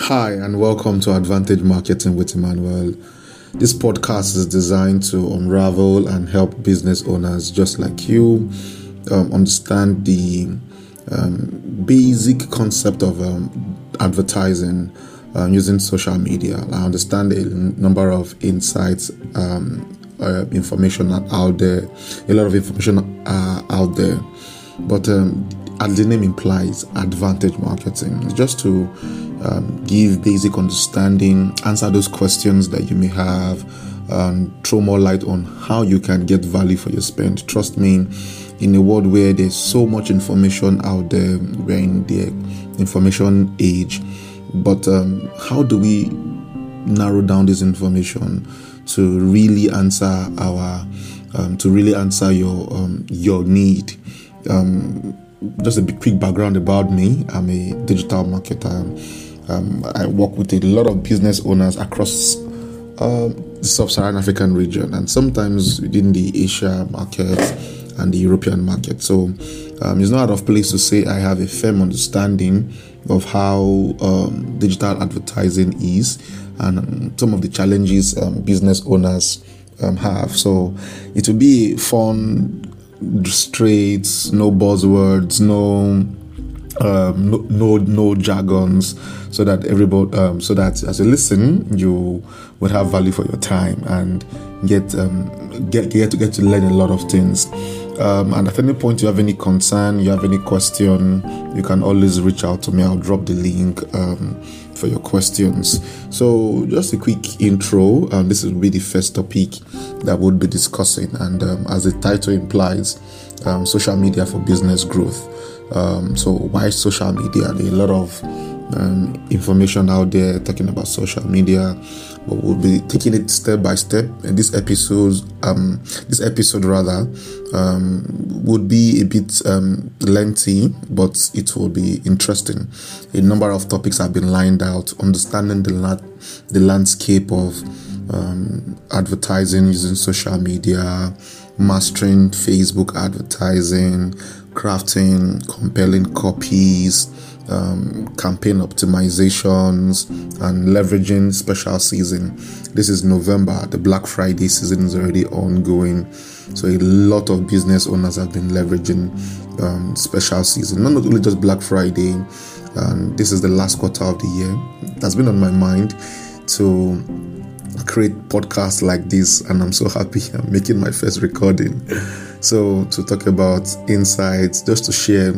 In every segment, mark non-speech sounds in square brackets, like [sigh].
Hi, and welcome to Advantage Marketing with Emmanuel. This podcast is designed to unravel and help business owners just like you um, understand the um, basic concept of um, advertising uh, using social media. I understand a number of insights, um, uh, information out there, a lot of information uh, out there, but um, as the name implies, advantage marketing, just to um, give basic understanding, answer those questions that you may have, and throw more light on how you can get value for your spend. Trust me, in a world where there's so much information out there, we're in the information age. But um, how do we narrow down this information to really answer our, um, to really answer your um, your need? Um, just a quick background about me. I'm a digital marketer. Um, I work with a lot of business owners across uh, the sub-Saharan African region and sometimes within the Asia market and the European market. So um, it's not out of place to say I have a firm understanding of how um, digital advertising is and some of the challenges um, business owners um, have. So it will be fun straight, no buzzwords, no um, no, no no jargons, so that everybody, um, so that as you listen, you would have value for your time and get um, get get to get to learn a lot of things. Um, and at any point you have any concern, you have any question, you can always reach out to me. I'll drop the link um, for your questions. So, just a quick intro. Um, this will be the first topic that we'll be discussing, and um, as the title implies, um, social media for business growth. Um, so, why social media? There are a lot of um, information out there talking about social media, but we'll be taking it step by step. And this episode, um, this episode rather, um, would be a bit um, lengthy, but it will be interesting. A number of topics have been lined out, understanding the la- the landscape of um, advertising using social media, mastering Facebook advertising, crafting compelling copies um, campaign optimizations and leveraging special season. This is November. The Black Friday season is already ongoing, so a lot of business owners have been leveraging um, special season. Not only just Black Friday, and this is the last quarter of the year. That's been on my mind to create podcasts like this, and I'm so happy I'm making my first recording. So, to talk about insights, just to share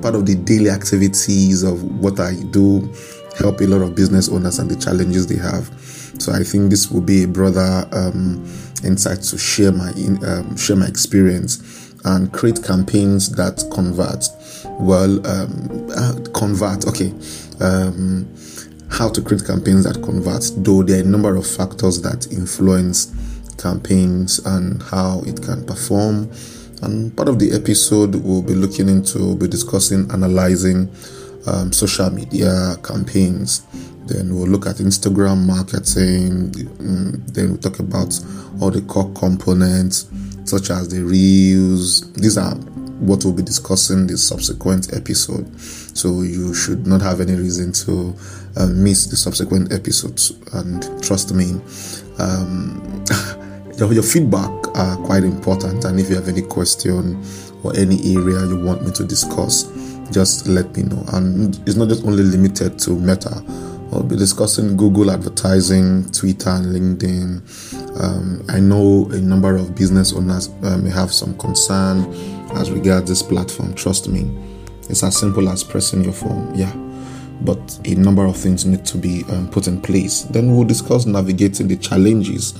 part of the daily activities of what I do, help a lot of business owners and the challenges they have. So, I think this will be a brother um, insight to share my um, share my experience and create campaigns that convert. Well, um, uh, convert. Okay. Um, how to create campaigns that convert, though there are a number of factors that influence campaigns and how it can perform. And part of the episode we'll be looking into, we'll be discussing, analyzing um, social media campaigns. Then we'll look at Instagram marketing. Mm, then we'll talk about all the core components, such as the reels. These are what we'll be discussing in the subsequent episode. So you should not have any reason to uh, miss the subsequent episodes. And trust me, um, [laughs] your, your feedback are quite important. And if you have any question or any area you want me to discuss, just let me know. And it's not just only limited to Meta. I'll be discussing Google advertising, Twitter, and LinkedIn. Um, I know a number of business owners uh, may have some concern as regards this platform. Trust me, it's as simple as pressing your phone. Yeah, but a number of things need to be um, put in place. Then we'll discuss navigating the challenges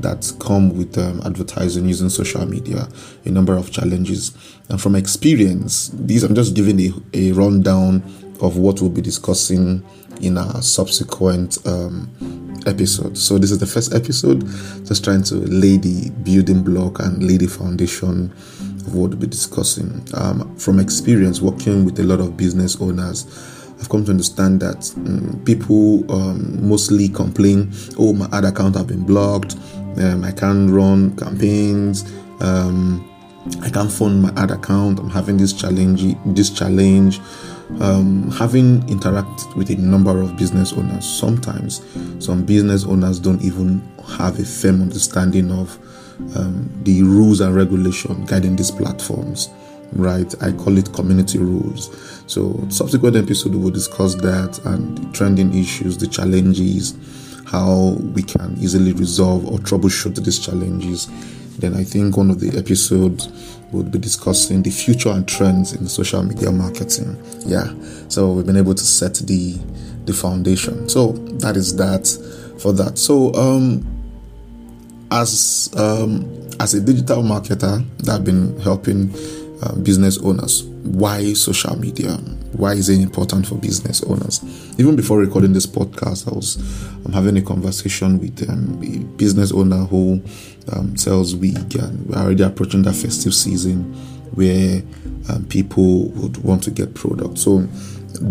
that come with um, advertising using social media, a number of challenges. And from experience, these I'm just giving a, a rundown of what we'll be discussing in our subsequent um, episodes. So this is the first episode, just trying to lay the building block and lay the foundation we'll be discussing. Um, from experience working with a lot of business owners, I've come to understand that um, people um, mostly complain, "Oh, my ad account have been blocked. Um, I can't run campaigns. Um, I can't fund my ad account. I'm having this challenge. This challenge. um, having interact with a number of business owners, sometimes some business owners don't even have a firm understanding of um, the rules and regulation guiding these platforms. Right, I call it community rules. So, subsequent episode will discuss that and the trending issues, the challenges, how we can easily resolve or troubleshoot these challenges. Then I think one of the episodes would be discussing the future and trends in social media marketing. Yeah, so we've been able to set the the foundation. So that is that for that. So um, as um, as a digital marketer that I've been helping uh, business owners, why social media? Why is it important for business owners? Even before recording this podcast, I was I'm having a conversation with um, a business owner who um, sells wig, and we're already approaching that festive season where um, people would want to get products. So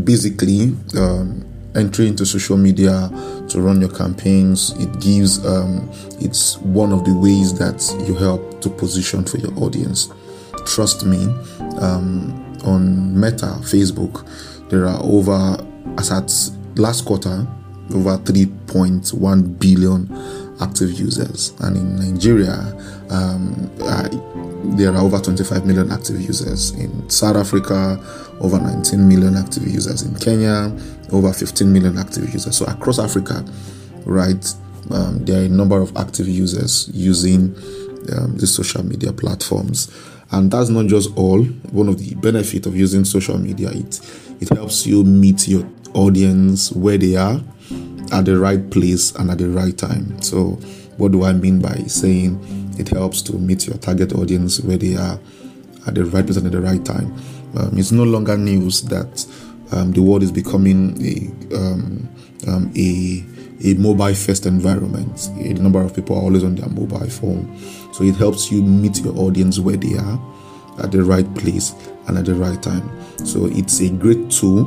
basically, um, entry into social media to run your campaigns. It gives um, it's one of the ways that you help to position for your audience. Trust me um, on Meta, Facebook, there are over, as at last quarter, over 3.1 billion active users. And in Nigeria, um, there are over 25 million active users. In South Africa, over 19 million active users. In Kenya, over 15 million active users. So across Africa, right, um, there are a number of active users using um, the social media platforms and that's not just all one of the benefit of using social media it it helps you meet your audience where they are at the right place and at the right time so what do i mean by saying it helps to meet your target audience where they are at the right place and at the right time um, it's no longer news that um, the world is becoming a um, um a a mobile first environment. A number of people are always on their mobile phone. So it helps you meet your audience where they are at the right place and at the right time. So it's a great tool,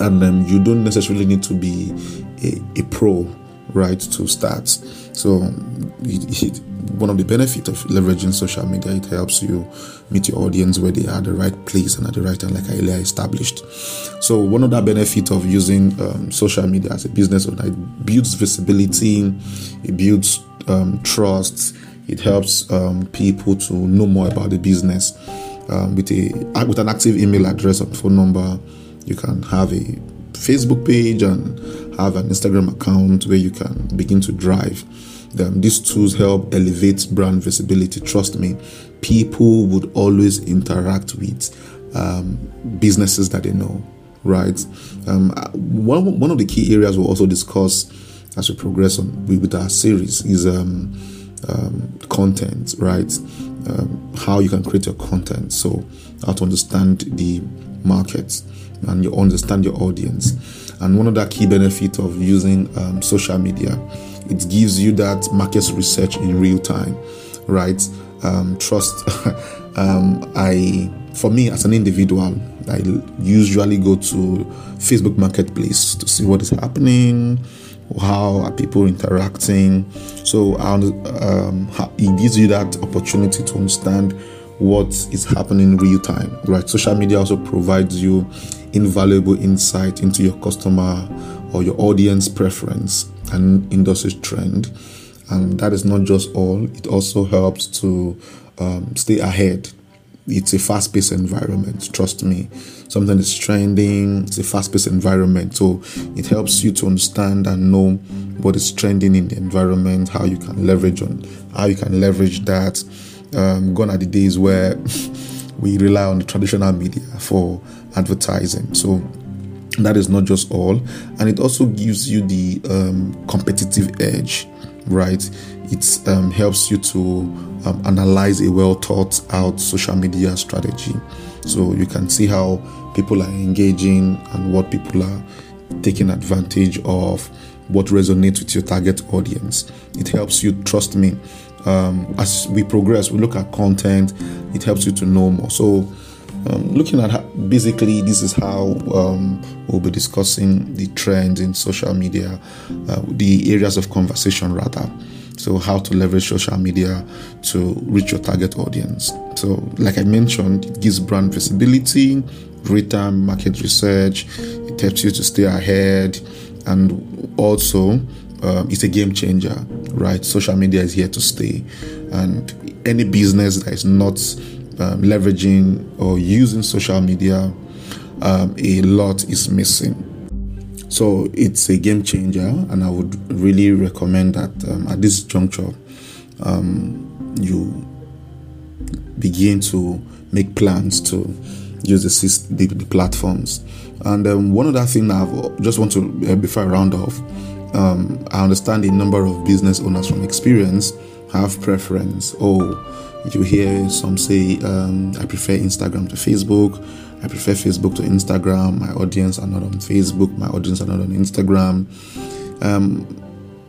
and um, you don't necessarily need to be a, a pro, right, to start. So it, it, one of the benefits of leveraging social media, it helps you meet your audience where they are the right place and at the right time, like I earlier established. So one of the benefits of using um, social media as a business owner, it builds visibility, it builds um, trust, it helps um, people to know more about the business. Um, with a with an active email address and phone number, you can have a Facebook page and have an Instagram account where you can begin to drive um, these tools help elevate brand visibility. Trust me, people would always interact with um, businesses that they know, right? Um, one, one of the key areas we'll also discuss as we progress on with our series is um, um, content, right? How you can create your content. So, how to understand the market and you understand your audience. And one of the key benefits of using um, social media it gives you that market research in real time, right? Um, trust. [laughs] um, I, for me as an individual, I usually go to Facebook Marketplace to see what is happening, how are people interacting. So um, it gives you that opportunity to understand what is happening in real time, right? Social media also provides you invaluable insight into your customer or your audience preference and industry trend. And that is not just all, it also helps to um, stay ahead. It's a fast paced environment, trust me. Something is trending, it's a fast paced environment. So it helps you to understand and know what is trending in the environment, how you can leverage on how you can leverage that. Um, gone are the days where [laughs] we rely on the traditional media for advertising. So that is not just all. And it also gives you the um, competitive edge right? It um, helps you to um, analyze a well thought out social media strategy. So you can see how people are engaging and what people are taking advantage of what resonates with your target audience. It helps you trust me um, as we progress we look at content it helps you to know more. So um, looking at how, basically this is how um, we'll be discussing the trends in social media, uh, the areas of conversation rather. So how to leverage social media to reach your target audience. So like I mentioned, it gives brand visibility, real-time market research. It helps you to stay ahead, and also um, it's a game changer, right? Social media is here to stay, and any business that is not um, leveraging or using social media, um, a lot is missing. So it's a game changer, and I would really recommend that um, at this juncture, um, you begin to make plans to use the, the, the platforms. And um, one other thing I just want to, uh, before I round off, um, I understand a number of business owners from experience have preference. Oh, you hear some say, um, I prefer Instagram to Facebook. I prefer Facebook to Instagram. My audience are not on Facebook. My audience are not on Instagram. Um,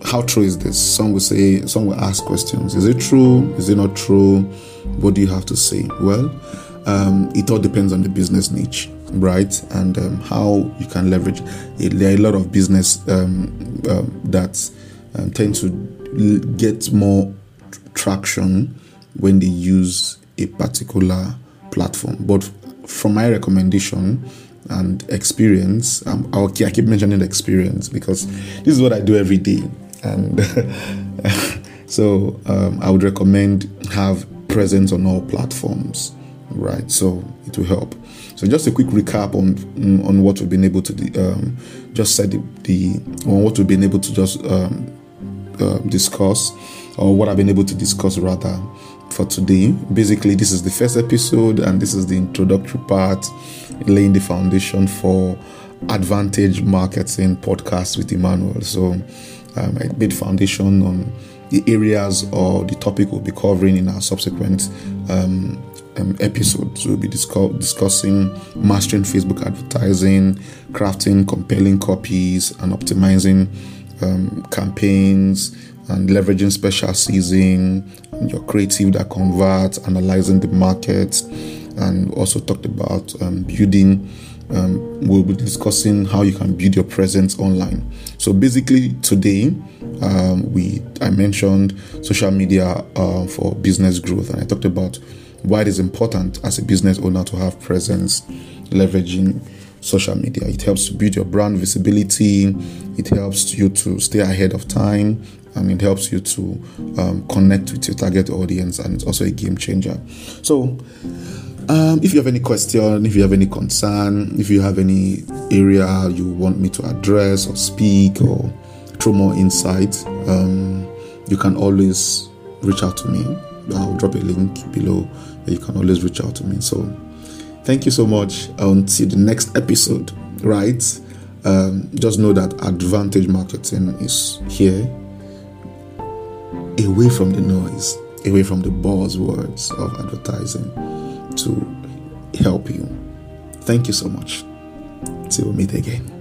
how true is this? Some will say, some will ask questions. Is it true? Is it not true? What do you have to say? Well, um, it all depends on the business niche, right? And um, how you can leverage. It. There are a lot of business um, um that um, tend to get more traction when they use a particular platform. But from my recommendation and experience, um, I'll, I keep mentioning experience because this is what I do every day, and [laughs] so um, I would recommend have presence on all platforms, right? So it will help. So just a quick recap on on what we've been able to um, just said the, the on what we've been able to just um, uh, discuss or what I've been able to discuss rather for today. Basically, this is the first episode, and this is the introductory part, laying the foundation for Advantage Marketing podcast with Emmanuel. So, um, I made foundation on the areas or the topic we'll be covering in our subsequent um, um, episodes. We'll be discuss- discussing mastering Facebook advertising, crafting compelling copies, and optimizing um, campaigns and leveraging special season, your creative that converts, analyzing the market, and also talked about um, building. Um, we'll be discussing how you can build your presence online. So basically, today um, we I mentioned social media uh, for business growth, and I talked about why it is important as a business owner to have presence, leveraging social media. It helps to build your brand visibility. It helps you to stay ahead of time and it helps you to um, connect with your target audience and it's also a game changer. So um, if you have any question if you have any concern if you have any area you want me to address or speak or throw more insight um, you can always reach out to me. I'll drop a link below you can always reach out to me. So thank you so much. Until the next episode right? Um, just know that advantage marketing is here away from the noise, away from the buzzwords of advertising to help you. Thank you so much. Till we meet again.